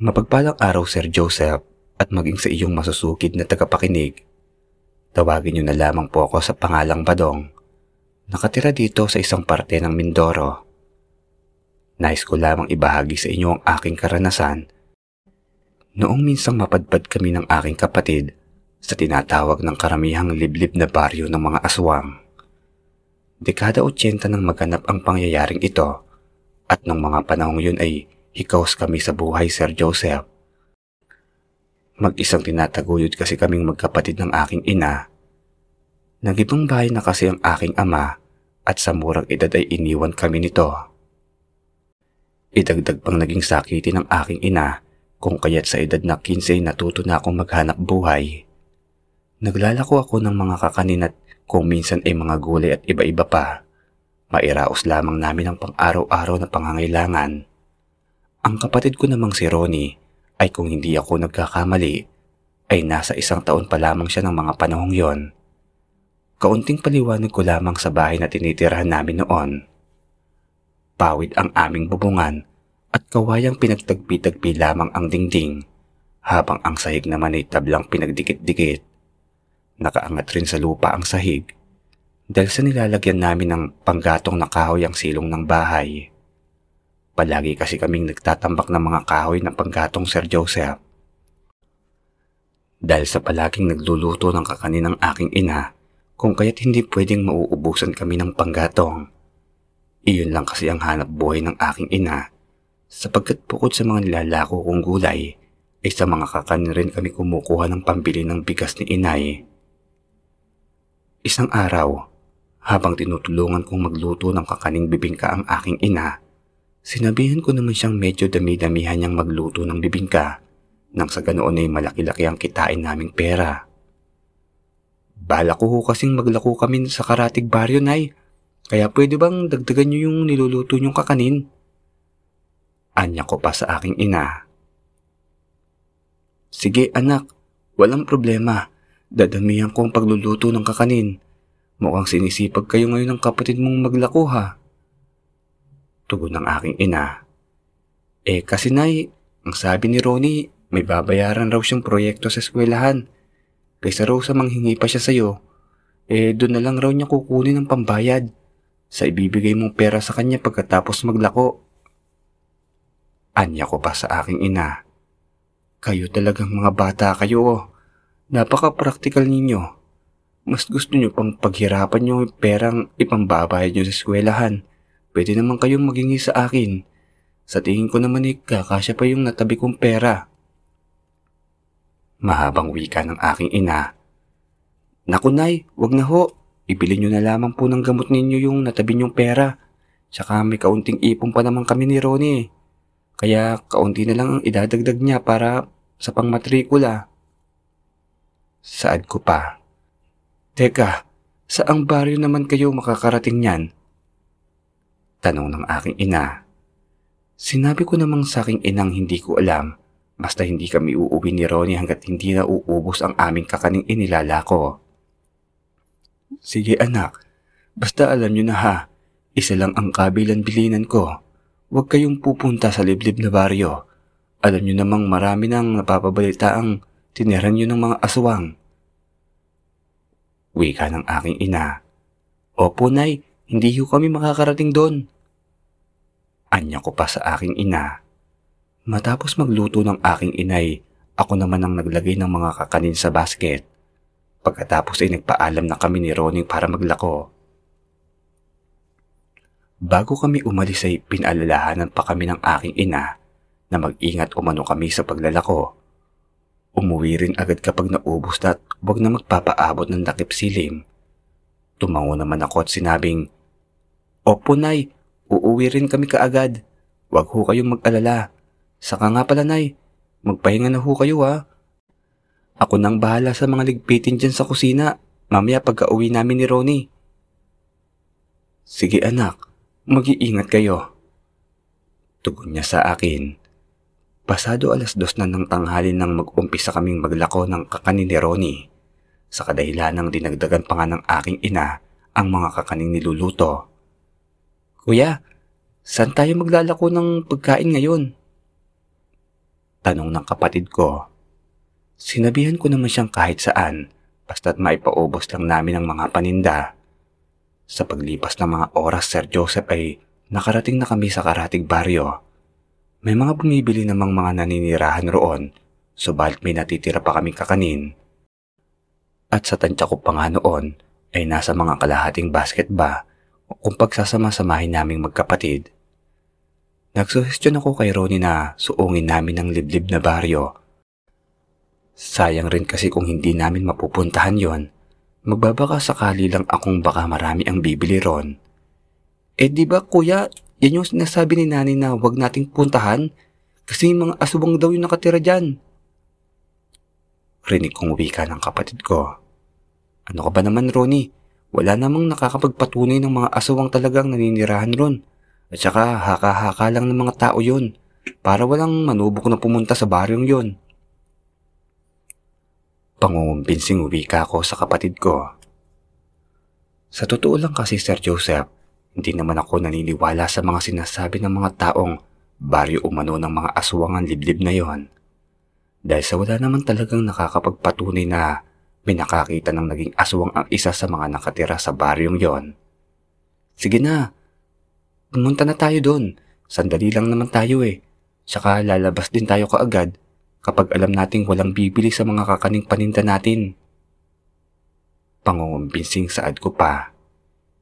Mapagpalang araw Sir Joseph at maging sa iyong masusukid na tagapakinig. Tawagin niyo na lamang po ako sa pangalang Badong. Nakatira dito sa isang parte ng Mindoro. Nais ko lamang ibahagi sa inyo ang aking karanasan. Noong minsang mapadpad kami ng aking kapatid sa tinatawag ng karamihang liblib na baryo ng mga aswang. Dekada 80 nang maganap ang pangyayaring ito at nung mga panahong yun ay hikaos kami sa buhay Sir Joseph. Mag-isang tinataguyod kasi kaming magkapatid ng aking ina. Nagibang bahay na kasi ang aking ama at sa murang edad ay iniwan kami nito. Idagdag pang naging sakiti ng aking ina kung kaya't sa edad na 15 natuto na akong maghanap buhay. Naglalako ako ng mga kakanin at kung minsan ay mga gulay at iba-iba pa. Mairaos lamang namin ang pang-araw-araw na pangangailangan. Ang kapatid ko namang si Ronnie ay kung hindi ako nagkakamali ay nasa isang taon pa lamang siya ng mga panahong yon. Kaunting paliwanag ko lamang sa bahay na tinitirahan namin noon. Pawid ang aming bubungan at kawayang pinagtagpi-tagpi lamang ang dingding habang ang sahig naman ay tablang pinagdikit-dikit. Nakaangat rin sa lupa ang sahig dahil sa nilalagyan namin ng panggatong na kahoy ang silong ng bahay. Palagi kasi kaming nagtatambak ng mga kahoy ng panggatong Sir Joseph. Dahil sa palaging nagluluto ng kakanin ng aking ina, kung kaya't hindi pwedeng mauubusan kami ng panggatong. Iyon lang kasi ang hanap buhay ng aking ina, sapagkat bukod sa mga nilalako kong gulay, ay sa mga kakanin rin kami kumukuha ng pambili ng bigas ni inay. Isang araw, habang tinutulungan kong magluto ng kakaning bibingka ang aking ina, Sinabihan ko naman siyang medyo dami-damihan niyang magluto ng bibingka nang sa ganoon ay malaki-laki ang kitain naming pera. Bala ko kasing maglako kami sa karatig baryo, Nay. Kaya pwede bang dagdagan niyo yung niluluto niyong kakanin? Anya ko pa sa aking ina. Sige anak, walang problema. Dadamihan ko ang pagluluto ng kakanin. Mukhang sinisipag kayo ngayon ng kapatid mong maglako ha. Tugon ng aking ina. Eh kasi nay, ang sabi ni Ronnie, may babayaran raw siyang proyekto sa eskwelahan. Kaysa raw sa manghingi pa siya sa'yo, eh doon na lang raw niya kukunin ang pambayad sa ibibigay mong pera sa kanya pagkatapos maglako. Anya ko pa sa aking ina. Kayo talagang mga bata kayo. Napaka-practical ninyo. Mas gusto nyo pang paghirapan yung perang ipambabayad nyo sa eskwelahan Pwede naman kayong magingi sa akin. Sa tingin ko naman eh, kakasya pa yung natabi kong pera. Mahabang wika ng aking ina. Naku nay, wag na ho. Ibili nyo na lamang po ng gamot ninyo yung natabi nyong pera. Tsaka may kaunting ipon pa naman kami ni Ronnie. Kaya kaunti na lang ang idadagdag niya para sa pangmatrikula. Saad ko pa. Teka, saang baryo naman kayo makakarating niyan? Tanong ng aking ina. Sinabi ko namang sa aking inang hindi ko alam basta hindi kami uuwi ni Ronnie hanggat hindi na uubos ang aming kakaning inilala ko. Sige anak, basta alam nyo na ha, isa lang ang kabilan bilinan ko. Huwag kayong pupunta sa liblib na baryo. Alam nyo namang marami nang napapabalita ang tiniran nyo ng mga aswang. Wika ng aking ina. Opo, Nay. Hindi ho kami makakarating doon. Anya ko pa sa aking ina. Matapos magluto ng aking inay, ako naman ang naglagay ng mga kakanin sa basket. Pagkatapos ay nagpaalam na kami ni Roning para maglako. Bago kami umalis ay pinaalalahanan pa kami ng aking ina na mag-ingat umano kami sa paglalako. Umuwi rin agad kapag naubos na at huwag na magpapaabot ng takip silim. Tumango naman ako at sinabing, Opo, Nay. Uuwi rin kami kaagad. Huwag ho kayong mag-alala. Saka nga pala, Nay. Magpahinga na ho kayo, ha. Ako nang bahala sa mga ligpitin dyan sa kusina. Mamaya pagka-uwi namin ni Ronnie. Sige, anak. Mag-iingat kayo. Tugon niya sa akin. Pasado alas dos na ng tanghali nang mag-umpisa kaming maglako ng kakanin ni Ronnie. Sa kadahilan ng dinagdagan pa nga ng aking ina ang mga kakaning niluluto Kuya, saan tayo maglalako ng pagkain ngayon? Tanong ng kapatid ko. Sinabihan ko naman siyang kahit saan, basta't maipaubos lang namin ang mga paninda. Sa paglipas ng mga oras, Sir Joseph ay nakarating na kami sa karatig baryo. May mga bumibili namang mga naninirahan roon, subalit may natitira pa kaming kakanin. At sa tansya ko pa nga noon, ay nasa mga kalahating basket ba kung pagsasama-samahin naming magkapatid. Nagsuhestyon ako kay Ronnie na suungin namin ang liblib na baryo Sayang rin kasi kung hindi namin mapupuntahan yon, magbabaka sakali lang akong baka marami ang bibili ron. Eh di ba kuya, yan yung sinasabi ni nani na wag nating puntahan kasi mga asubang daw yung nakatira dyan. Rinig kong wika ng kapatid ko. Ano ka ba naman Ronnie? Wala namang nakakapagpatunay ng mga aswang talagang naninirahan ron. At saka haka-haka lang ng mga tao yon para walang manubok na pumunta sa baryong yon. Pangungumbinsin wika ko sa kapatid ko. Sa totoo lang kasi Sir Joseph, hindi naman ako naniniwala sa mga sinasabi ng mga taong baryo umano ng mga aswangan liblib na yon. Dahil sa wala naman talagang nakakapagpatunay na may nakakita ng naging aswang ang isa sa mga nakatira sa baryong yon. Sige na, pumunta na tayo doon. Sandali lang naman tayo eh. Tsaka lalabas din tayo kaagad kapag alam nating walang bibili sa mga kakaning paninda natin. Pangungumbising saad ko pa.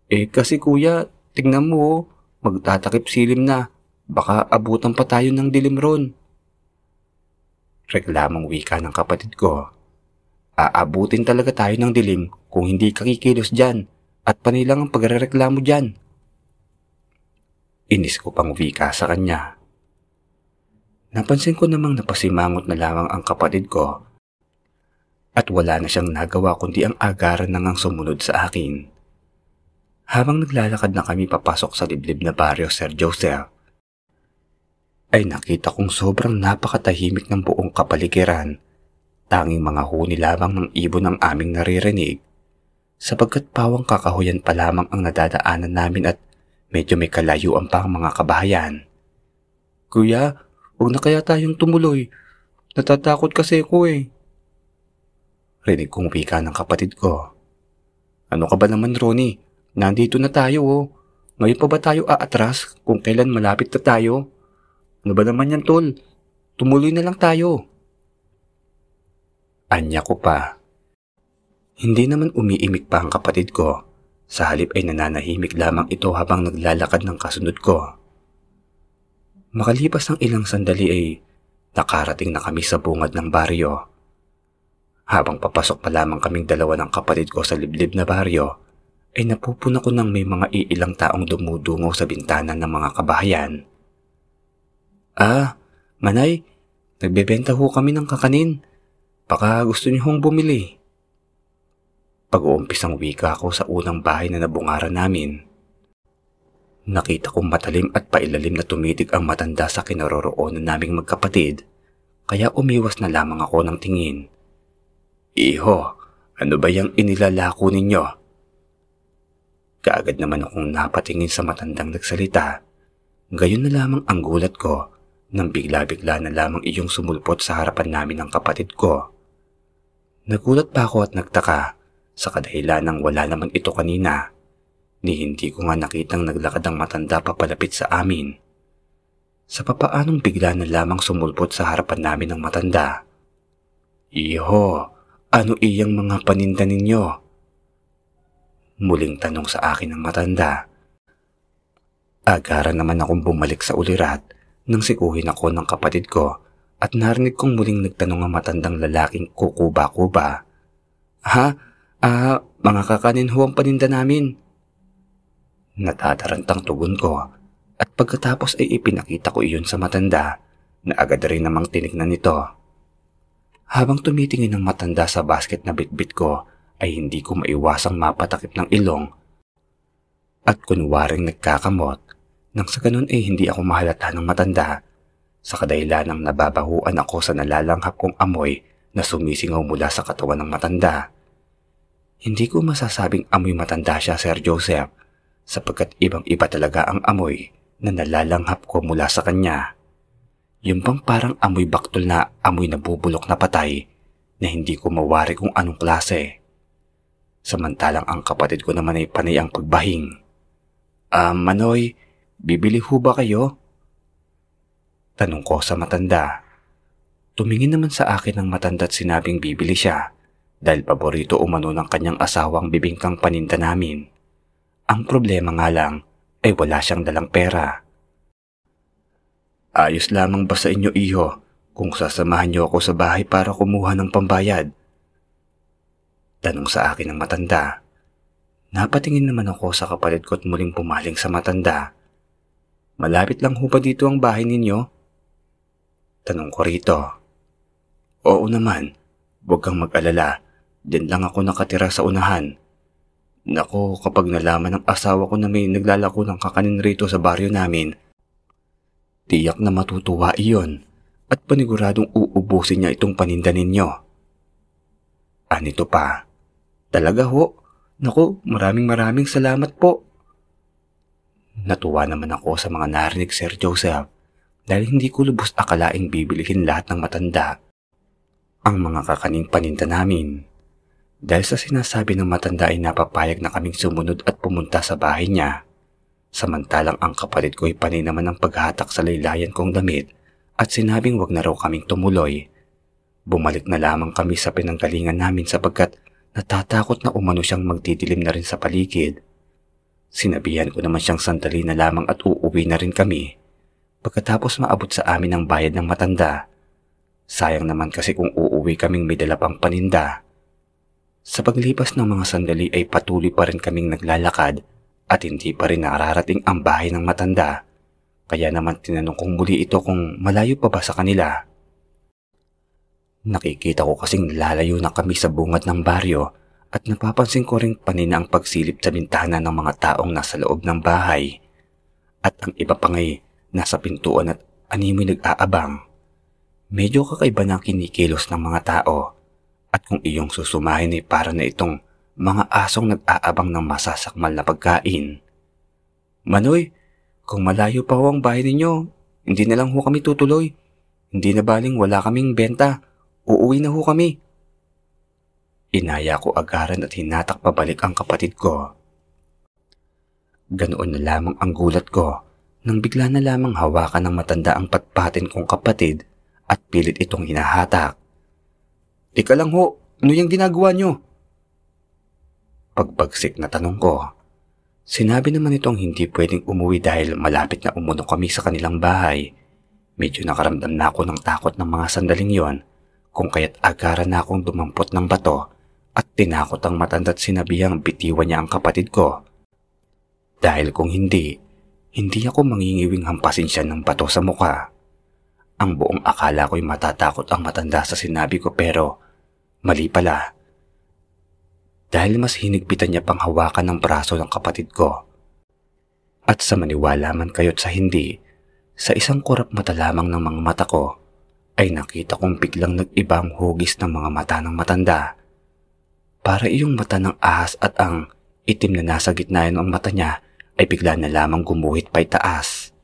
Eh kasi kuya, tignan mo oh, magtatakip silim na. Baka abutan pa tayo ng dilim ron. Reklamang wika ng kapatid ko. Aabutin talaga tayo ng dilim kung hindi ka kikilos dyan at panilang ang pagrereklamo dyan. Inis ko pang wika sa kanya. Napansin ko namang napasimangot na lamang ang kapatid ko at wala na siyang nagawa kundi ang agaran nang ang sumunod sa akin. Habang naglalakad na kami papasok sa liblib na baryo Sir Joseph, ay nakita kong sobrang napakatahimik ng buong kapaligiran. Tanging mga huni lamang ng ibon ang aming naririnig sapagkat pawang kakahuyan pa lamang ang nadadaanan namin at medyo may kalayuan pa ang mga kabahayan. Kuya, Huwag na kaya tayong tumuloy. Natatakot kasi ako eh. Rinig kong wika ng kapatid ko. Ano ka ba naman, Ronnie? Nandito na tayo oh. Ngayon pa ba tayo aatras kung kailan malapit na tayo? Ano ba naman yan, tol? Tumuloy na lang tayo. Anya ko pa. Hindi naman umiimik pa ang kapatid ko. Sa halip ay nananahimik lamang ito habang naglalakad ng kasunod ko. Makalipas ng ilang sandali ay nakarating na kami sa bungad ng baryo. Habang papasok pa lamang kaming dalawa ng kapatid ko sa liblib na baryo, ay napupuna ko ng may mga iilang taong dumudungo sa bintana ng mga kabahayan. Ah, manay, nagbebenta ho kami ng kakanin. Baka gusto niyo hong bumili. Pag-uumpisang wika ako sa unang bahay na nabungaran namin. Nakita kong matalim at pailalim na tumitig ang matanda sa kinaroroonan naming magkapatid, kaya umiwas na lamang ako ng tingin. Iho, ano ba yung inilalako ninyo? Kaagad naman akong napatingin sa matandang nagsalita. Gayon na lamang ang gulat ko nang bigla-bigla na lamang iyong sumulpot sa harapan namin ng kapatid ko. Nagulat pa ako at nagtaka sa kadahilan ng wala naman ito kanina ni hindi ko nga nakitang naglakad ang matanda papalapit sa amin. Sa papaanong bigla na lamang sumulpot sa harapan namin ng matanda. Iho, ano iyang mga paninda ninyo? Muling tanong sa akin ng matanda. Agara naman akong bumalik sa ulirat nang sikuhin ako ng kapatid ko at narinig kong muling nagtanong ang matandang lalaking kukuba-kuba. Ha? Ah, mga kakanin ho ang paninda namin. Natatarantang tugon ko at pagkatapos ay ipinakita ko iyon sa matanda na agad rin namang tinignan nito. Habang tumitingin ng matanda sa basket na bitbit ko ay hindi ko maiwasang mapatakip ng ilong at kunwaring nagkakamot nang sa ganun ay hindi ako mahalata ng matanda sa kadahilan ng nababahuan ako sa nalalanghap kong amoy na sumisingaw mula sa katawan ng matanda. Hindi ko masasabing amoy matanda siya, Sir Joseph, sapagkat ibang iba talaga ang amoy na nalalanghap ko mula sa kanya. Yung bang parang amoy baktol na amoy nabubulok na patay na hindi ko mawari kung anong klase. Samantalang ang kapatid ko naman ay panay ang pagbahing. Ah, Manoy, bibili ho ba kayo? Tanong ko sa matanda. Tumingin naman sa akin ng matanda at sinabing bibili siya dahil paborito umano ng kanyang asawang bibingkang paninda namin. Ang problema nga lang ay wala siyang dalang pera. Ayos lamang ba sa inyo iho kung sasamahan niyo ako sa bahay para kumuha ng pambayad? Tanong sa akin ng matanda. Napatingin naman ako sa kapatid ko at muling pumaling sa matanda. Malapit lang ho ba dito ang bahay ninyo? Tanong ko rito. Oo naman, huwag kang mag-alala. Diyan lang ako nakatira sa unahan. Nako, kapag nalaman ng asawa ko na may naglalako ng kakanin rito sa baryo namin, tiyak na matutuwa iyon at paniguradong uubusin niya itong paninda ninyo. Anito pa, talaga ho, nako, maraming maraming salamat po. Natuwa naman ako sa mga narinig Sir Joseph dahil hindi ko lubos akalaing bibilihin lahat ng matanda ang mga kakaning paninda namin. Dahil sa sinasabi ng matanda ay napapayag na kaming sumunod at pumunta sa bahay niya. Samantalang ang kapatid ko ay panay naman ng paghatak sa laylayan kong damit at sinabing wag na raw kaming tumuloy. Bumalik na lamang kami sa pinanggalingan namin sapagkat natatakot na umano siyang magdidilim na rin sa paligid. Sinabihan ko naman siyang sandali na lamang at uuwi na rin kami. Pagkatapos maabot sa amin ang bayad ng matanda. Sayang naman kasi kung uuwi kaming may dala pang paninda. Sa paglipas ng mga sandali ay patuloy pa rin kaming naglalakad at hindi pa rin nararating ang bahay ng matanda. Kaya naman tinanong kong muli ito kung malayo pa ba sa kanila. Nakikita ko kasing lalayo na kami sa bungad ng baryo at napapansin ko rin panina ang pagsilip sa bintana ng mga taong nasa loob ng bahay. At ang iba pa ngay nasa pintuan at animoy nag-aabang. Medyo kakaiba na kinikilos ng mga tao at kung iyong susumahin ay para na itong mga asong nag-aabang ng masasakmal na pagkain. Manoy, kung malayo pa ho ang bahay ninyo, hindi na lang ho kami tutuloy. Hindi na baling wala kaming benta. Uuwi na ho kami. Inaya ko agaran at hinatak pabalik ang kapatid ko. Ganoon na lamang ang gulat ko nang bigla na lamang hawakan ng matanda ang patpatin kong kapatid at pilit itong hinahatak. Ika lang ho, ano yung ginagawa nyo? Pagbagsik na tanong ko. Sinabi naman itong hindi pwedeng umuwi dahil malapit na umuno kami sa kanilang bahay. Medyo nakaramdam na ako ng takot ng mga sandaling yon kung kaya't agaran na akong dumampot ng bato at tinakot ang matanda't sinabihang bitiwan niya ang kapatid ko. Dahil kung hindi, hindi ako mangingiwing hampasin siya ng bato sa muka. Ang buong akala ko'y matatakot ang matanda sa sinabi ko pero mali pala. Dahil mas hinigpitan niya pang hawakan ng braso ng kapatid ko. At sa maniwala man kayo't sa hindi, sa isang kurap mata lamang ng mga mata ko, ay nakita kong biglang nag-ibang hugis ng mga mata ng matanda. Para iyong mata ng ahas at ang itim na nasa gitna ng mata niya ay bigla na lamang gumuhit pa'y taas.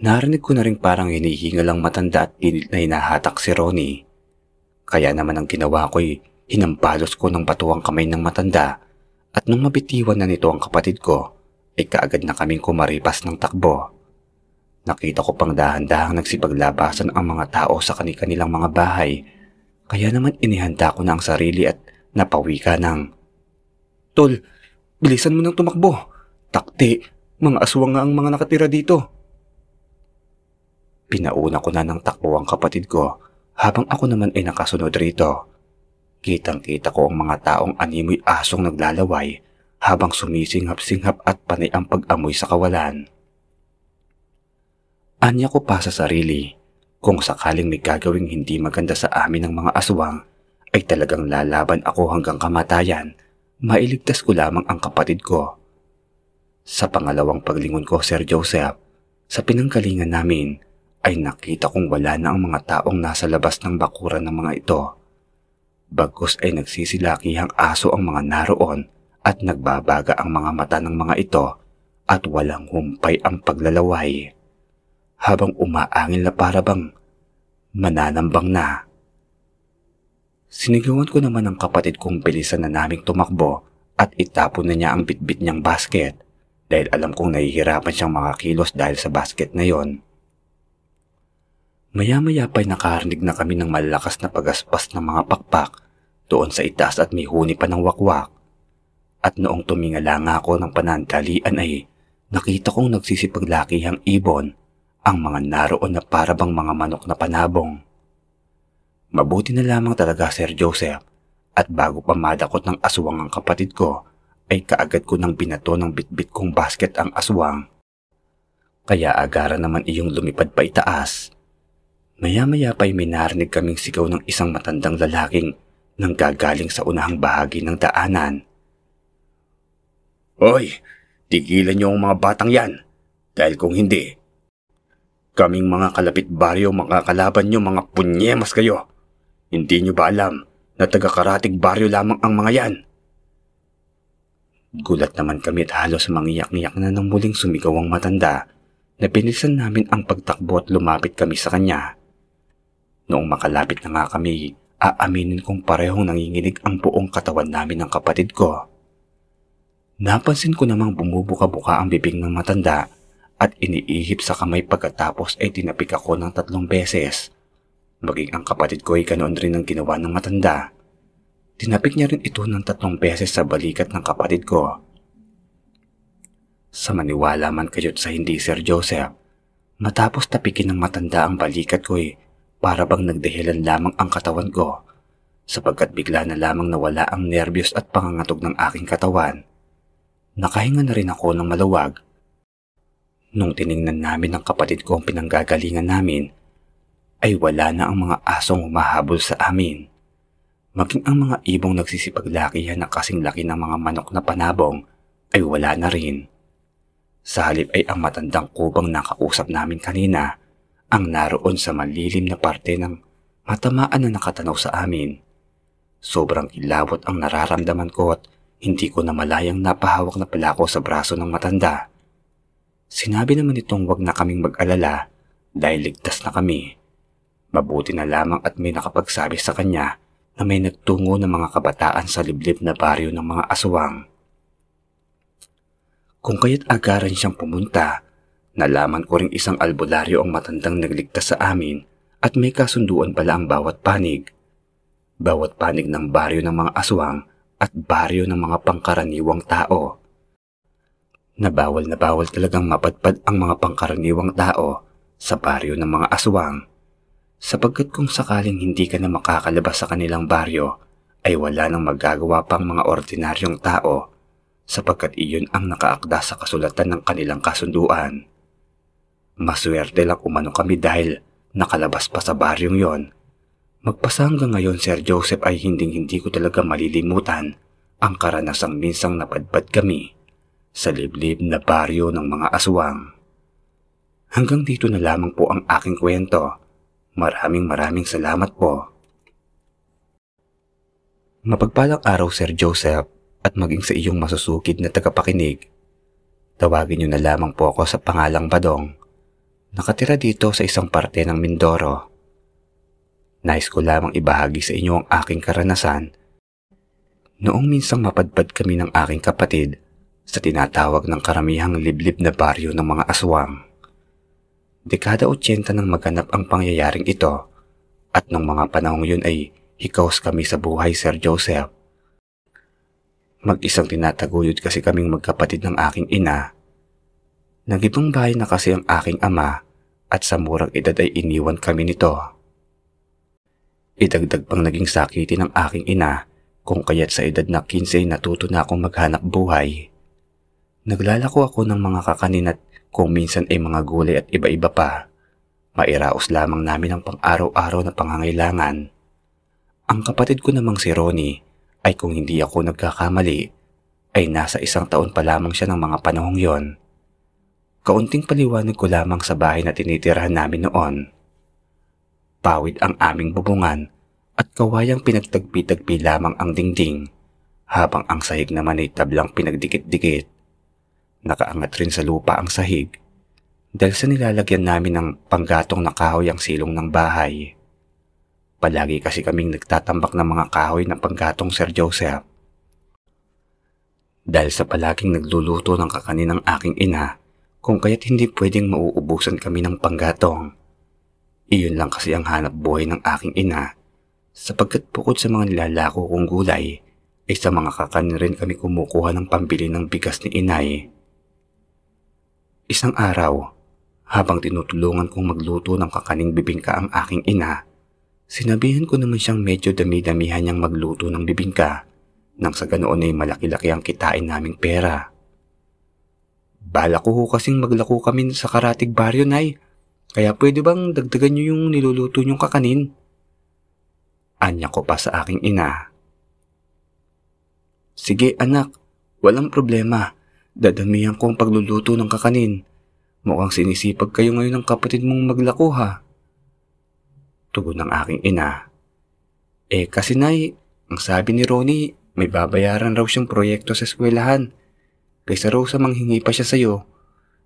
Narinig ko na rin parang hinihingal ang matanda at pilit na hinahatak si Ronnie. Kaya naman ang ginawa ko'y hinampalos ko ng batuang kamay ng matanda at nung mabitiwan na nito ang kapatid ko, ay kaagad na kaming kumaripas ng takbo. Nakita ko pang dahan-dahang nagsipaglabasan ang mga tao sa kanilang mga bahay. Kaya naman inihanda ko na ang sarili at napawi ka ng, Tol, bilisan mo nang tumakbo. Takti, mga aswang nga ang mga nakatira dito. Pinauna ko na ng takbo ang kapatid ko habang ako naman ay nakasunod rito. Kitang-kita ko ang mga taong animoy asong naglalaway habang sumisinghap-singhap at panay ang pag-amoy sa kawalan. Anya ko pa sa sarili, kung sakaling may gagawing hindi maganda sa amin ng mga aswang, ay talagang lalaban ako hanggang kamatayan, mailigtas ko lamang ang kapatid ko. Sa pangalawang paglingon ko, Sir Joseph, sa pinanggalingan namin, ay nakita kong wala na ang mga taong nasa labas ng bakuran ng mga ito. Bagkus ay nagsisilakihang aso ang mga naroon at nagbabaga ang mga mata ng mga ito at walang humpay ang paglalaway. habang umaangil na parabang mananambang na. Sinigawan ko naman ang kapatid kong bilisan na naming tumakbo at itapon na niya ang bitbit niyang basket dahil alam kong nahihirapan siyang makakilos dahil sa basket na yon. Maya-maya pa'y nakarinig na kami ng malakas na pagaspas ng mga pakpak doon sa itaas at may huni pa ng wakwak. At noong tumingala nga ako ng panandalian ay nakita kong nagsisipaglakihang ibon ang mga naroon na parabang mga manok na panabong. Mabuti na lamang talaga Sir Joseph at bago pa madakot ng aswang ang kapatid ko ay kaagad ko nang binato ng bitbit kong basket ang aswang. Kaya agara naman iyong lumipad pa itaas. Maya-maya pa'y minarinig kaming sigaw ng isang matandang lalaking nang gagaling sa unahang bahagi ng daanan. Hoy, tigilan niyo ang mga batang yan dahil kung hindi, kaming mga kalapit baryo makakalaban niyo mga punyemas kayo. Hindi nyo ba alam na taga-karatig baryo lamang ang mga yan? Gulat naman kami at halos mangiyak-ngiyak na nang muling sumigaw ang matanda na pinisan namin ang pagtakbo at lumapit kami sa kanya. Noong makalapit na nga kami, aaminin kong parehong nanginginig ang buong katawan namin ng kapatid ko. Napansin ko namang bumubuka-buka ang bibig ng matanda at iniihip sa kamay pagkatapos ay tinapik ako ng tatlong beses Maging ang kapatid ko ay ganoon rin ang ginawa ng matanda. Tinapik niya rin ito ng tatlong beses sa balikat ng kapatid ko. Sa maniwala man kayo't sa hindi Sir Joseph, matapos tapikin ng matanda ang balikat ko ay para bang nagdahilan lamang ang katawan ko sapagkat bigla na lamang nawala ang nervyos at pangangatog ng aking katawan. Nakahinga na rin ako ng maluwag. Nung tiningnan namin ng kapatid ko ang pinanggagalingan namin, ay wala na ang mga asong humahabol sa amin. Maging ang mga ibong nagsisipaglakihan na kasing laki ng mga manok na panabong ay wala na rin. Sa halip ay ang matandang kubang nakausap namin kanina ang naroon sa malilim na parte ng matamaan na nakatanaw sa amin. Sobrang kilawot ang nararamdaman ko at hindi ko na malayang napahawak na pala ako sa braso ng matanda. Sinabi naman itong wag na kaming mag-alala dahil ligtas na kami. Mabuti na lamang at may nakapagsabi sa kanya na may nagtungo ng mga kabataan sa liblib na baryo ng mga aswang. Kung kaya't agaran siyang pumunta, nalaman ko ring isang albularyo ang matandang nagligtas sa amin at may kasunduan pala ang bawat panig. Bawat panig ng baryo ng mga aswang at baryo ng mga pangkaraniwang tao. Nabawal na bawal talagang mapadpad ang mga pangkaraniwang tao sa baryo ng mga aswang sapagkat kung sakaling hindi ka na makakalabas sa kanilang baryo, ay wala nang magagawa pang mga ordinaryong tao sapagkat iyon ang nakaakda sa kasulatan ng kanilang kasunduan. Maswerte lang umano kami dahil nakalabas pa sa baryong yon. Magpasa hanggang ngayon Sir Joseph ay hinding-hindi ko talaga malilimutan ang karanasang minsang napadpad kami sa liblib na baryo ng mga aswang. Hanggang dito na lamang po ang aking kwento Maraming maraming salamat po. Mapagpalang araw Sir Joseph at maging sa iyong masusukid na tagapakinig. Tawagin niyo na lamang po ako sa pangalang Badong. Nakatira dito sa isang parte ng Mindoro. Nais ko lamang ibahagi sa inyo ang aking karanasan. Noong minsang mapadpad kami ng aking kapatid sa tinatawag ng karamihang liblib na baryo ng mga aswang. Dekada 80 nang maganap ang pangyayaring ito at nung mga panahong yun ay hikaos kami sa buhay Sir Joseph. Mag-isang tinataguyod kasi kaming magkapatid ng aking ina. Nagibang bahay na kasi ang aking ama at sa murang edad ay iniwan kami nito. Idagdag pang naging sakiti ng aking ina kung kaya't sa edad na 15 natuto na akong maghanap buhay. Naglalako ako ng mga kakanin at kung minsan ay mga gulay at iba-iba pa, mairaos lamang namin ang pang-araw-araw na pangangailangan. Ang kapatid ko namang si Ronnie ay kung hindi ako nagkakamali, ay nasa isang taon pa lamang siya ng mga panahong yon. Kaunting paliwanag ko lamang sa bahay na tinitirahan namin noon. Pawid ang aming bubungan at kawayang pinagtagpi-tagpi lamang ang dingding habang ang sahig naman ay tablang pinagdikit-dikit. Nakaangat rin sa lupa ang sahig. Dahil sa nilalagyan namin ng panggatong na kahoy ang silong ng bahay. Palagi kasi kaming nagtatambak ng mga kahoy na panggatong Sir Joseph. Dahil sa palaging nagluluto ng kakanin ng aking ina, kung kaya't hindi pwedeng mauubusan kami ng panggatong. Iyon lang kasi ang hanap buhay ng aking ina, sapagkat bukod sa mga nilalako kong gulay, ay sa mga kakanin rin kami kumukuha ng pambili ng bigas ni inay. Isang araw, habang tinutulungan kong magluto ng kakaning bibingka ang aking ina, sinabihan ko naman siyang medyo dami-damihan niyang magluto ng bibingka nang sa ganoon ay malaki-laki ang kitain naming pera. Bala ko ho kasing maglako kami sa karatig baryo, Nay. Kaya pwede bang dagdagan niyo yung niluluto niyong kakanin? Anya ko pa sa aking ina. Sige anak, walang problema. Dadamihan ko ang pagluluto ng kakanin. Mukhang sinisipag kayo ngayon ng kapatid mong maglako ha. Tugon ng aking ina. Eh kasi nay, ang sabi ni Ronnie, may babayaran raw siyang proyekto sa eskwelahan. Kaysa raw sa manghingi pa siya sa'yo,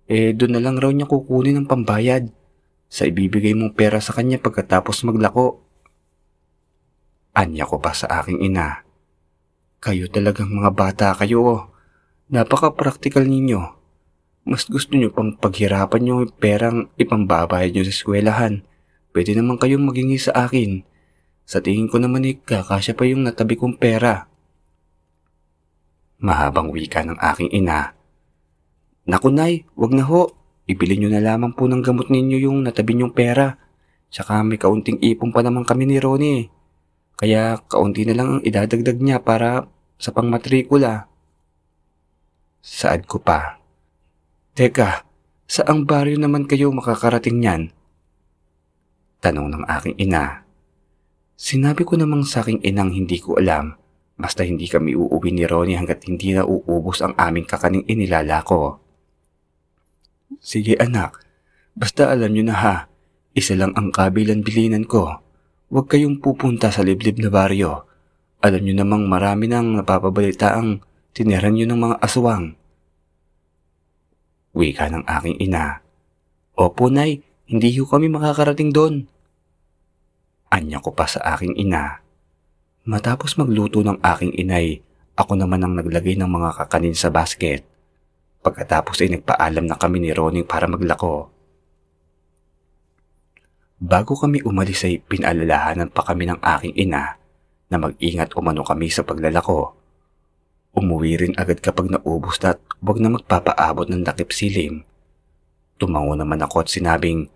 eh doon na lang raw niya kukunin ng pambayad sa ibibigay mong pera sa kanya pagkatapos maglako. Anya ko pa sa aking ina. Kayo talagang mga bata kayo. oh. Napaka-practical ninyo. Mas gusto nyo pang paghirapan yung perang ipambabayad nyo sa eskwelahan. Pwede naman kayong magingi sa akin. Sa tingin ko naman eh, kakasya pa yung natabi kong pera. Mahabang wika ng aking ina. Naku nay, wag na ho. Ibili nyo na lamang po ng gamot ninyo yung natabi nyong pera. Tsaka may kaunting ipon pa naman kami ni Ronnie. Kaya kaunti na lang ang idadagdag niya para sa pangmatrikula. Saad ko pa. Teka, saang baryo naman kayo makakarating niyan? Tanong ng aking ina. Sinabi ko namang sa aking inang hindi ko alam basta hindi kami uuwi ni Ronnie hanggat hindi na uubos ang aming kakaning inilala ko. Sige anak, basta alam nyo na ha, isa lang ang kabilan bilinan ko. Huwag kayong pupunta sa liblib na baryo. Alam nyo namang marami nang napapabalita ang tiniran nyo ng mga aswang. Wika ng aking ina. Opo, Nay, hindi ho kami makakarating doon. Anya ko pa sa aking ina. Matapos magluto ng aking inay, ako naman ang naglagay ng mga kakanin sa basket. Pagkatapos ay nagpaalam na kami ni Ronnie para maglako. Bago kami umalis ay pinalalahanan pa kami ng aking ina na mag-ingat umano kami sa paglalako. Umuwi rin agad kapag naubos na at huwag na magpapaabot ng dakip silim. Tumango naman ako at sinabing,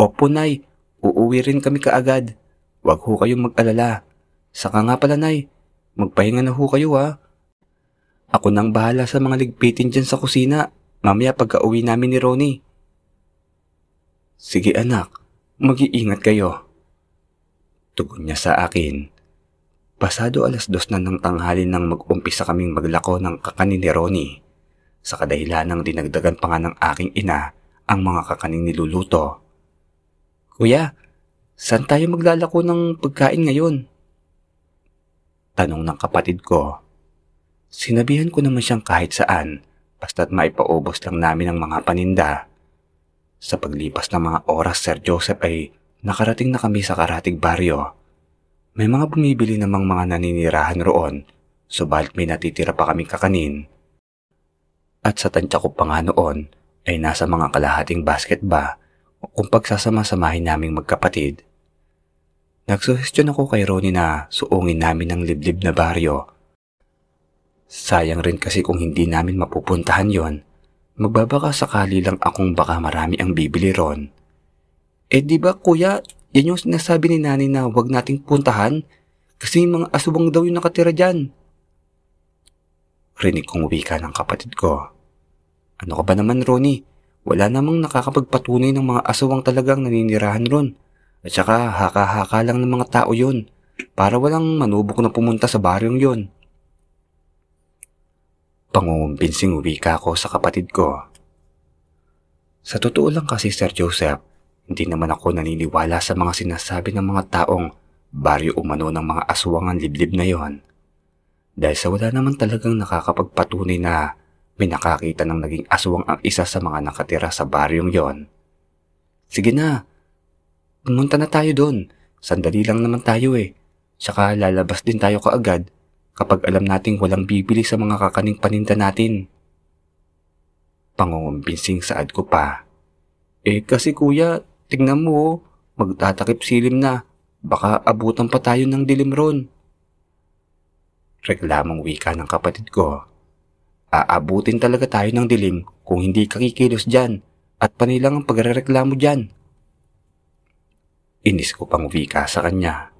Opo, Nay, uuwi rin kami kaagad. Huwag ho kayong mag-alala. Saka nga pala, Nay, magpahinga na ho kayo ha. Ako nang bahala sa mga ligpitin dyan sa kusina, mamaya pagka uwi namin ni Ronnie. Sige anak, mag-iingat kayo. Tugon niya sa akin. Pasado alas dos na ng tanghali nang mag-umpisa kaming maglako ng kakanin ni Ronnie. Sa kadahilan ng dinagdagan pa nga ng aking ina ang mga kakaning niluluto. Kuya, saan tayo maglalako ng pagkain ngayon? Tanong ng kapatid ko. Sinabihan ko naman siyang kahit saan, basta't maipaubos lang namin ang mga paninda. Sa paglipas ng mga oras, Sir Joseph ay nakarating na kami sa karatig baryo. May mga bumibili namang mga naninirahan roon, subalit may natitira pa kaming kakanin. At sa tansya ko pa nga noon, ay nasa mga kalahating basket ba kung pagsasama-samahin naming magkapatid. Nagsuhestyon ako kay Ronnie na suungin namin ang liblib na baryo Sayang rin kasi kung hindi namin mapupuntahan yon, magbabaka sakali lang akong baka marami ang bibili ron. Eh di ba kuya, yan yung sinasabi ni nani na huwag nating puntahan kasi mga asubang daw yung nakatira dyan. Rinig kong wika ng kapatid ko. Ano ka ba naman Ronnie? Wala namang nakakapagpatunay ng mga aswang talagang naninirahan ron. At saka haka-haka lang ng mga tao yon para walang manubok na pumunta sa baryong yon. Pangungumpinsing wika ko sa kapatid ko. Sa totoo lang kasi Sir Joseph, hindi naman ako naniniwala sa mga sinasabi ng mga taong baryo umano ng mga aswangan liblib na yon. Dahil sa wala naman talagang nakakapagpatunay na may nakakita ng naging aswang ang isa sa mga nakatira sa baryong yon. Sige na, pumunta na tayo doon. Sandali lang naman tayo eh. Tsaka lalabas din tayo kaagad kapag alam nating walang bibili sa mga kakaning paninda natin. Pangungumbising saad ko pa. Eh kasi kuya, tingnan mo oh, magtatakip silim na. Baka abutan pa tayo ng dilim ron. Reklamong wika ng kapatid ko. Aabutin talaga tayo ng dilim kung hindi ka kikilos dyan at panilang ang pagrereklamo dyan. Inis ko pang wika sa kanya.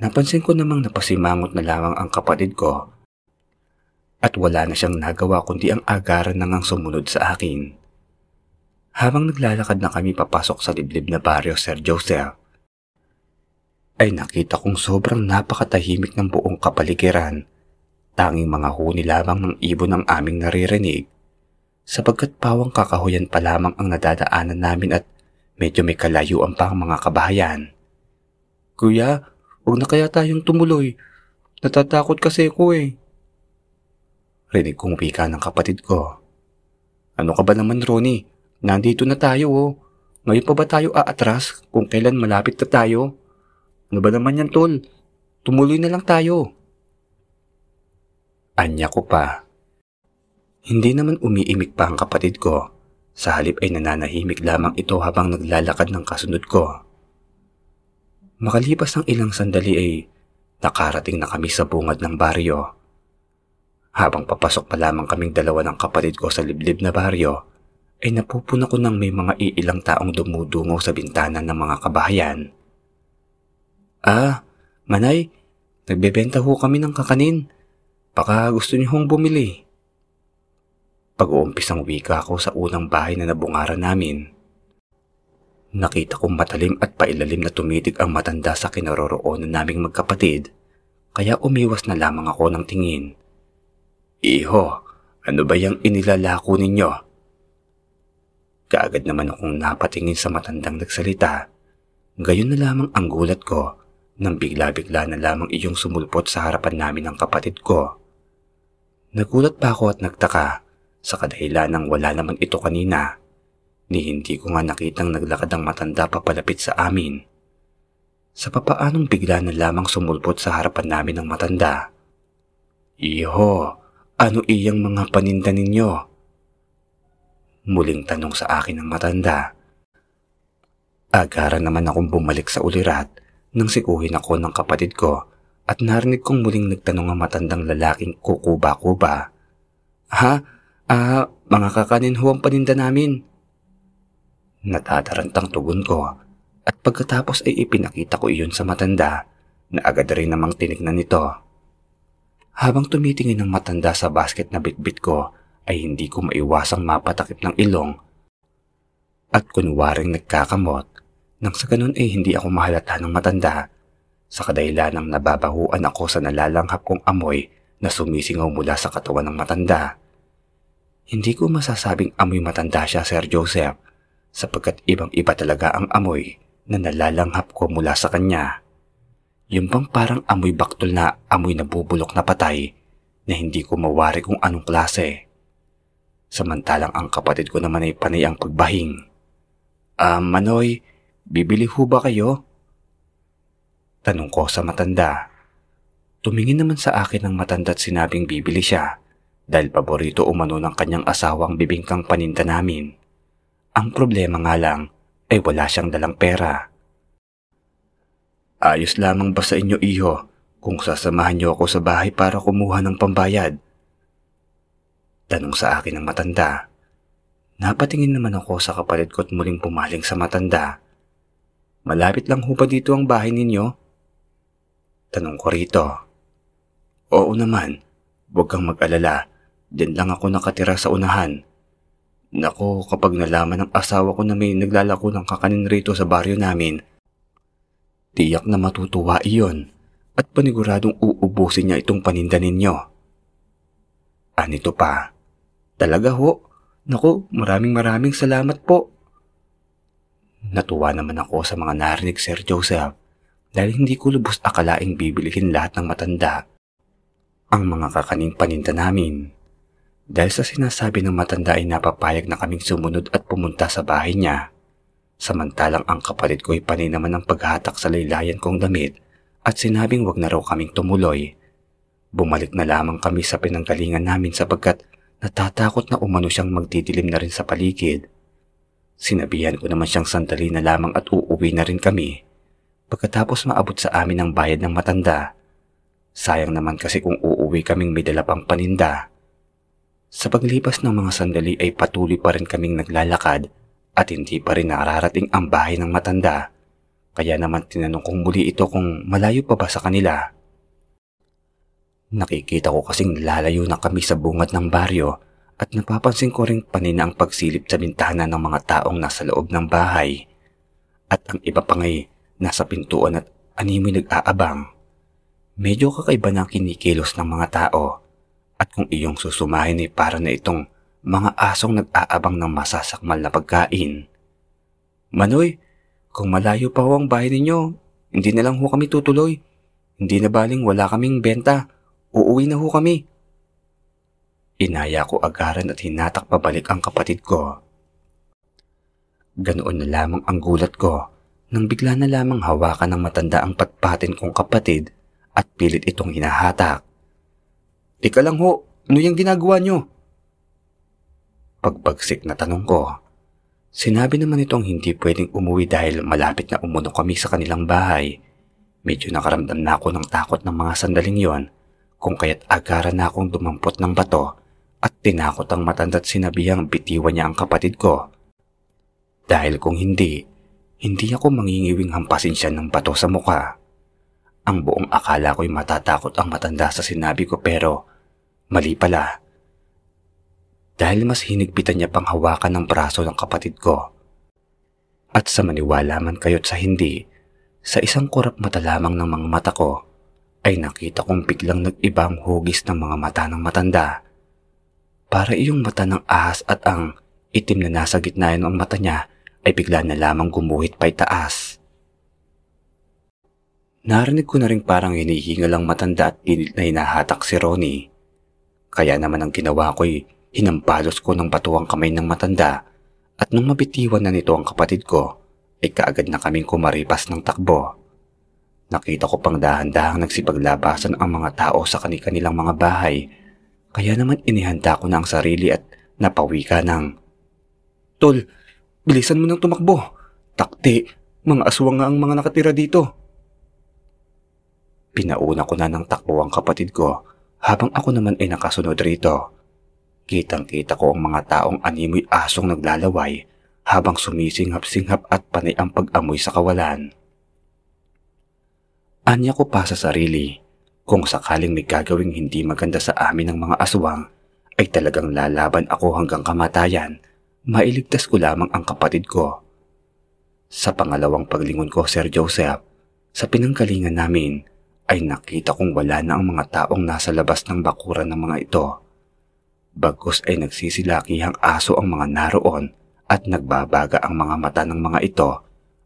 Napansin ko namang napasimangot na lamang ang kapatid ko at wala na siyang nagawa kundi ang agaran nang ang sumunod sa akin. Habang naglalakad na kami papasok sa liblib na baryo Sir Joseph, ay nakita kong sobrang napakatahimik ng buong kapaligiran. Tanging mga huni lamang ng ibon ang aming naririnig sapagkat pawang kakahuyan pa lamang ang nadadaanan namin at medyo may kalayuan pa ang mga kabahayan. Kuya, huwag na kaya tayong tumuloy. Natatakot kasi ko eh. Rinig kong wika ng kapatid ko. Ano ka ba naman, Ronnie? Nandito na tayo oh. Ngayon pa ba tayo aatras kung kailan malapit na tayo? Ano ba naman yan, tol? Tumuloy na lang tayo. Anya ko pa. Hindi naman umiimik pa ang kapatid ko. Sa halip ay nananahimik lamang ito habang naglalakad ng kasunod ko. Makalipas ng ilang sandali ay nakarating na kami sa bungad ng baryo. Habang papasok pa lamang kaming dalawa ng kapatid ko sa liblib na baryo, ay napupuna ko ng may mga iilang taong dumudungaw sa bintana ng mga kabahayan. Ah, Manay, nagbebenta ho kami ng kakanin. Baka gusto niyo hong bumili. Pag-uumpisang wika ako sa unang bahay na nabungaran namin. Nakita kong matalim at pailalim na tumitig ang matanda sa kinaroroonan naming magkapatid, kaya umiwas na lamang ako ng tingin. Iho, ano ba yung inilalako ninyo? Kaagad naman akong napatingin sa matandang nagsalita. Gayon na lamang ang gulat ko nang bigla-bigla na lamang iyong sumulpot sa harapan namin ng kapatid ko. Nagulat pa ako at nagtaka sa kadahilan ng wala naman ito kanina ni hindi ko nga nakitang naglakad ang matanda papalapit sa amin. Sa papaanong bigla na lamang sumulpot sa harapan namin ng matanda. Iho, ano iyang mga paninda ninyo? Muling tanong sa akin ng matanda. Agara naman akong bumalik sa ulirat nang sikuhin ako ng kapatid ko at narinig kong muling nagtanong ang matandang lalaking kukuba-kuba. Ha? Ah, mga kakanin ho ang paninda namin. Natatarantang tugon ko at pagkatapos ay ipinakita ko iyon sa matanda na agad rin namang tinignan nito. Habang tumitingin ng matanda sa basket na bitbit ko ay hindi ko maiwasang mapatakip ng ilong at kunwaring nagkakamot nang sa ganun ay hindi ako mahalata ng matanda sa kadahilan ng nababahuan ako sa nalalanghap kong amoy na sumisingaw mula sa katawan ng matanda. Hindi ko masasabing amoy matanda siya, Sir Joseph, sapagkat ibang-iba talaga ang amoy na nalalanghap ko mula sa kanya. Yung bang parang amoy baktol na amoy na bubulok na patay na hindi ko mawari kung anong klase. Samantalang ang kapatid ko naman ay panay ang pagbahing. Ah, uh, Manoy, Bibili ho ba kayo? Tanong ko sa matanda. Tumingin naman sa akin ng matanda at sinabing bibili siya dahil paborito umano ng kanyang asawang bibingkang paninda namin. Ang problema nga lang ay wala siyang dalang pera. Ayos lamang ba sa inyo iho kung sasamahan niyo ako sa bahay para kumuha ng pambayad? Tanong sa akin ng matanda. Napatingin naman ako sa kapatid ko at muling pumaling sa matanda. Malapit lang ho ba dito ang bahay ninyo? Tanong ko rito. Oo naman, huwag kang mag-alala. Diyan lang ako nakatira sa unahan. Nako, kapag nalaman ng asawa ko na may naglalako ng kakanin rito sa baryo namin, tiyak na matutuwa iyon at paniguradong uubusin niya itong paninda ninyo. Anito pa, talaga ho, Nako, maraming maraming salamat po. Natuwa naman ako sa mga narinig Sir Joseph dahil hindi ko lubos akalaing bibilihin lahat ng matanda ang mga kakaning paninda namin. Dahil sa sinasabi ng matanda ay napapayag na kaming sumunod at pumunta sa bahay niya. Samantalang ang kapatid ko ay panay naman ang paghatak sa laylayan kong damit at sinabing wag na raw kaming tumuloy. Bumalik na lamang kami sa pinanggalingan namin sapagkat natatakot na umano siyang magdidilim na rin sa paligid. Sinabihan ko naman siyang sandali na lamang at uuwi na rin kami. Pagkatapos maabot sa amin ang bayad ng matanda, sayang naman kasi kung uuwi kaming may dala pang paninda. Sa paglipas ng mga sandali ay patuloy pa rin kaming naglalakad at hindi pa rin nararating ang bahay ng matanda. Kaya naman tinanong kong muli ito kung malayo pa ba sa kanila. Nakikita ko kasing lalayo na kami sa bungad ng baryo at napapansin ko rin panina ang pagsilip sa bintana ng mga taong nasa loob ng bahay. At ang iba pa ngay nasa pintuan at animoy nag-aabang. Medyo kakaiba na kinikilos ng mga tao at kung iyong susumahin ay para na itong mga asong nag-aabang ng masasakmal na pagkain. Manoy, kung malayo pa ho ang bahay ninyo, hindi na lang ho kami tutuloy. Hindi na baling wala kaming benta Uuwi na ho kami. Inaya ko agaran at hinatak pabalik ang kapatid ko. Ganoon na lamang ang gulat ko nang bigla na lamang hawakan ng matanda ang patpatin kong kapatid at pilit itong hinahatak. Ika lang ho, ano yung ginagawa nyo? Pagbagsik na tanong ko, sinabi naman itong hindi pwedeng umuwi dahil malapit na umuno kami sa kanilang bahay. Medyo nakaramdam na ako ng takot ng mga sandaling yon kung kaya't agaran na akong dumampot ng bato at tinakot ang matanda't sinabihang bitiwan niya ang kapatid ko. Dahil kung hindi, hindi ako mangingiwing hampasin siya ng bato sa muka. Ang buong akala ko'y matatakot ang matanda sa sinabi ko pero mali pala. Dahil mas hinigpitan niya pang hawakan ng braso ng kapatid ko. At sa maniwala man kayo't sa hindi, sa isang kurap mata lamang ng mga mata ko, ay nakita kong biglang nag-iba ang hugis ng mga mata ng matanda. Para iyong mata ng ahas at ang itim na nasa gitna ng mata niya ay bigla na lamang gumuhit pa itaas. Narinig ko na rin parang hinihingal ang matanda at pilit na hinahatak si Ronnie. Kaya naman ang ginawa ko'y hinampalos ko ng bato ang kamay ng matanda at nung mabitiwan na nito ang kapatid ko, ay kaagad na kaming kumaripas ng takbo. Nakita ko pang dahan-dahang nagsipaglabasan ang mga tao sa kanilang mga bahay. Kaya naman inihanda ko na ang sarili at napawi ka ng, Tol, bilisan mo nang tumakbo. Takti, mga aswang nga ang mga nakatira dito. Pinauna ko na ng takbo ang kapatid ko habang ako naman ay nakasunod rito. Kitang-kita ko ang mga taong animoy asong naglalaway habang sumisinghap-singhap at panay ang pag-amoy sa kawalan. Anya ko pa sa sarili, kung sakaling may gagawing hindi maganda sa amin ng mga aswang, ay talagang lalaban ako hanggang kamatayan, mailigtas ko lamang ang kapatid ko. Sa pangalawang paglingon ko, Sir Joseph, sa pinanggalingan namin, ay nakita kong wala na ang mga taong nasa labas ng bakuran ng mga ito. Bagkus ay nagsisilakihang aso ang mga naroon at nagbabaga ang mga mata ng mga ito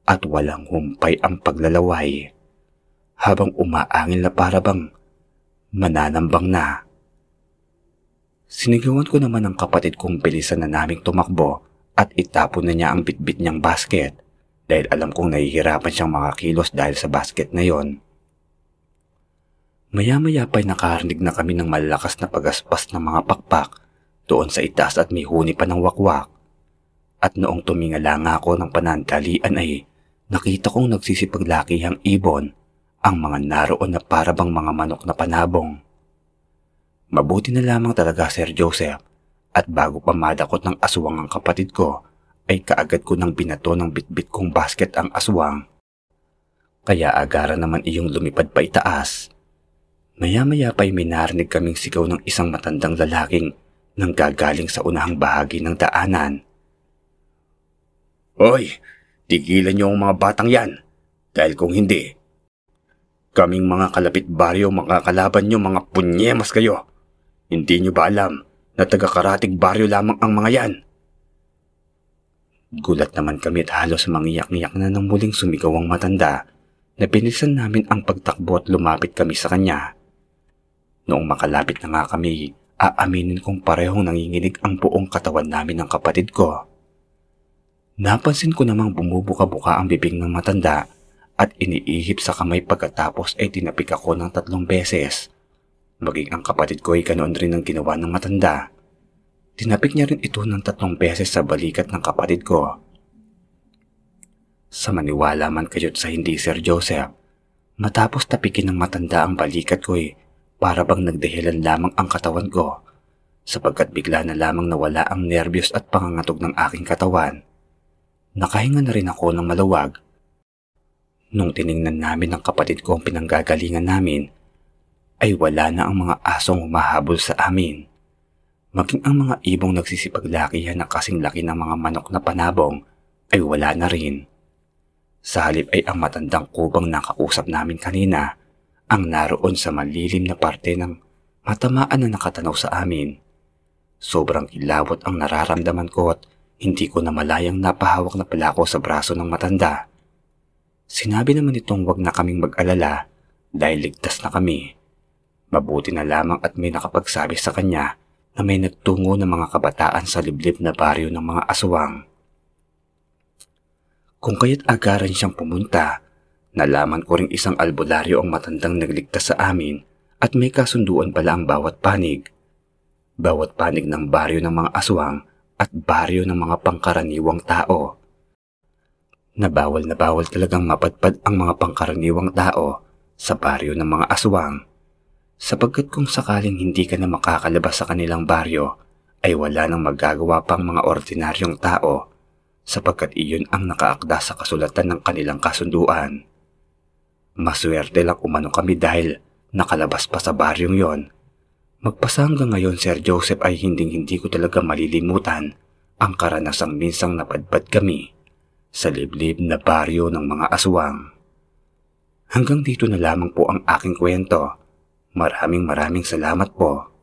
at walang humpay ang paglalaway habang umaangil na para bang mananambang na. Sinigawan ko naman ang kapatid kong bilisan na naming tumakbo at itapon na niya ang bitbit niyang basket dahil alam kong nahihirapan siyang makakilos dahil sa basket na yon. Maya-maya pa'y nakarinig na kami ng malakas na pagaspas ng mga pakpak doon sa itaas at may huni pa ng wakwak. At noong tumingala nga ako ng panandalian ay nakita kong nagsisipaglakihang ibon ang mga naroon na parabang mga manok na panabong. Mabuti na lamang talaga Sir Joseph at bago pa madakot ng aswang ang kapatid ko ay kaagad ko nang binato ng bitbit kong basket ang aswang. Kaya agaran naman iyong lumipad pa itaas. Maya-maya pa'y may narinig kaming sigaw ng isang matandang lalaking nang gagaling sa unahang bahagi ng daanan. Hoy, tigilan niyo ang mga batang yan dahil kung hindi, Kaming mga kalapit baryo makakalaban nyo mga punyemas kayo. Hindi nyo ba alam na taga-karatig baryo lamang ang mga yan? Gulat naman kami at halos mangiyak-ngiyak na nang muling sumigaw ang matanda na pinisan namin ang pagtakbo at lumapit kami sa kanya. Noong makalapit na nga kami aaminin kong parehong nanginginig ang buong katawan namin ng kapatid ko. Napansin ko namang bumubuka-buka ang bibig ng matanda at iniihip sa kamay pagkatapos ay tinapik ako ng tatlong beses. Maging ang kapatid ko ay ganoon rin ang ginawa ng matanda. Tinapik niya rin ito ng tatlong beses sa balikat ng kapatid ko. Sa maniwala man kayo't sa hindi Sir Joseph, matapos tapikin ng matanda ang balikat ko ay para bang nagdahilan lamang ang katawan ko sapagkat bigla na lamang nawala ang nervyos at pangangatog ng aking katawan. Nakahinga na rin ako ng maluwag. Nung tiningnan namin ng kapatid ko ang pinanggagalingan namin, ay wala na ang mga asong humahabol sa amin. Maging ang mga ibong nagsisipaglakihan na kasing laki ng mga manok na panabong ay wala na rin. Sa halip ay ang matandang kubang nakausap namin kanina ang naroon sa malilim na parte ng matamaan na nakatanaw sa amin. Sobrang kilabot ang nararamdaman ko at hindi ko na malayang napahawak na pala ako sa braso ng matanda. Sinabi naman itong wag na kaming mag-alala dahil ligtas na kami. Mabuti na lamang at may nakapagsabi sa kanya na may nagtungo ng mga kabataan sa liblib na baryo ng mga aswang. Kung kaya't agaran siyang pumunta, nalaman ko ring isang albularyo ang matandang nagligtas sa amin at may kasunduan pala ang bawat panig. Bawat panig ng baryo ng mga aswang at baryo ng mga pangkaraniwang tao. Nabawal na bawal talagang mapadpad ang mga pangkaraniwang tao sa baryo ng mga aswang. Sapagkat kung sakaling hindi ka na makakalabas sa kanilang baryo ay wala nang magagawa pang mga ordinaryong tao sapagkat iyon ang nakaakda sa kasulatan ng kanilang kasunduan. Maswerte lang umano kami dahil nakalabas pa sa baryong yon. Magpasa hanggang ngayon, Sir Joseph, ay hinding-hindi ko talaga malilimutan ang karanasang minsang napadpad kami sa liblib na baryo ng mga aswang. Hanggang dito na lamang po ang aking kwento. Maraming maraming salamat po.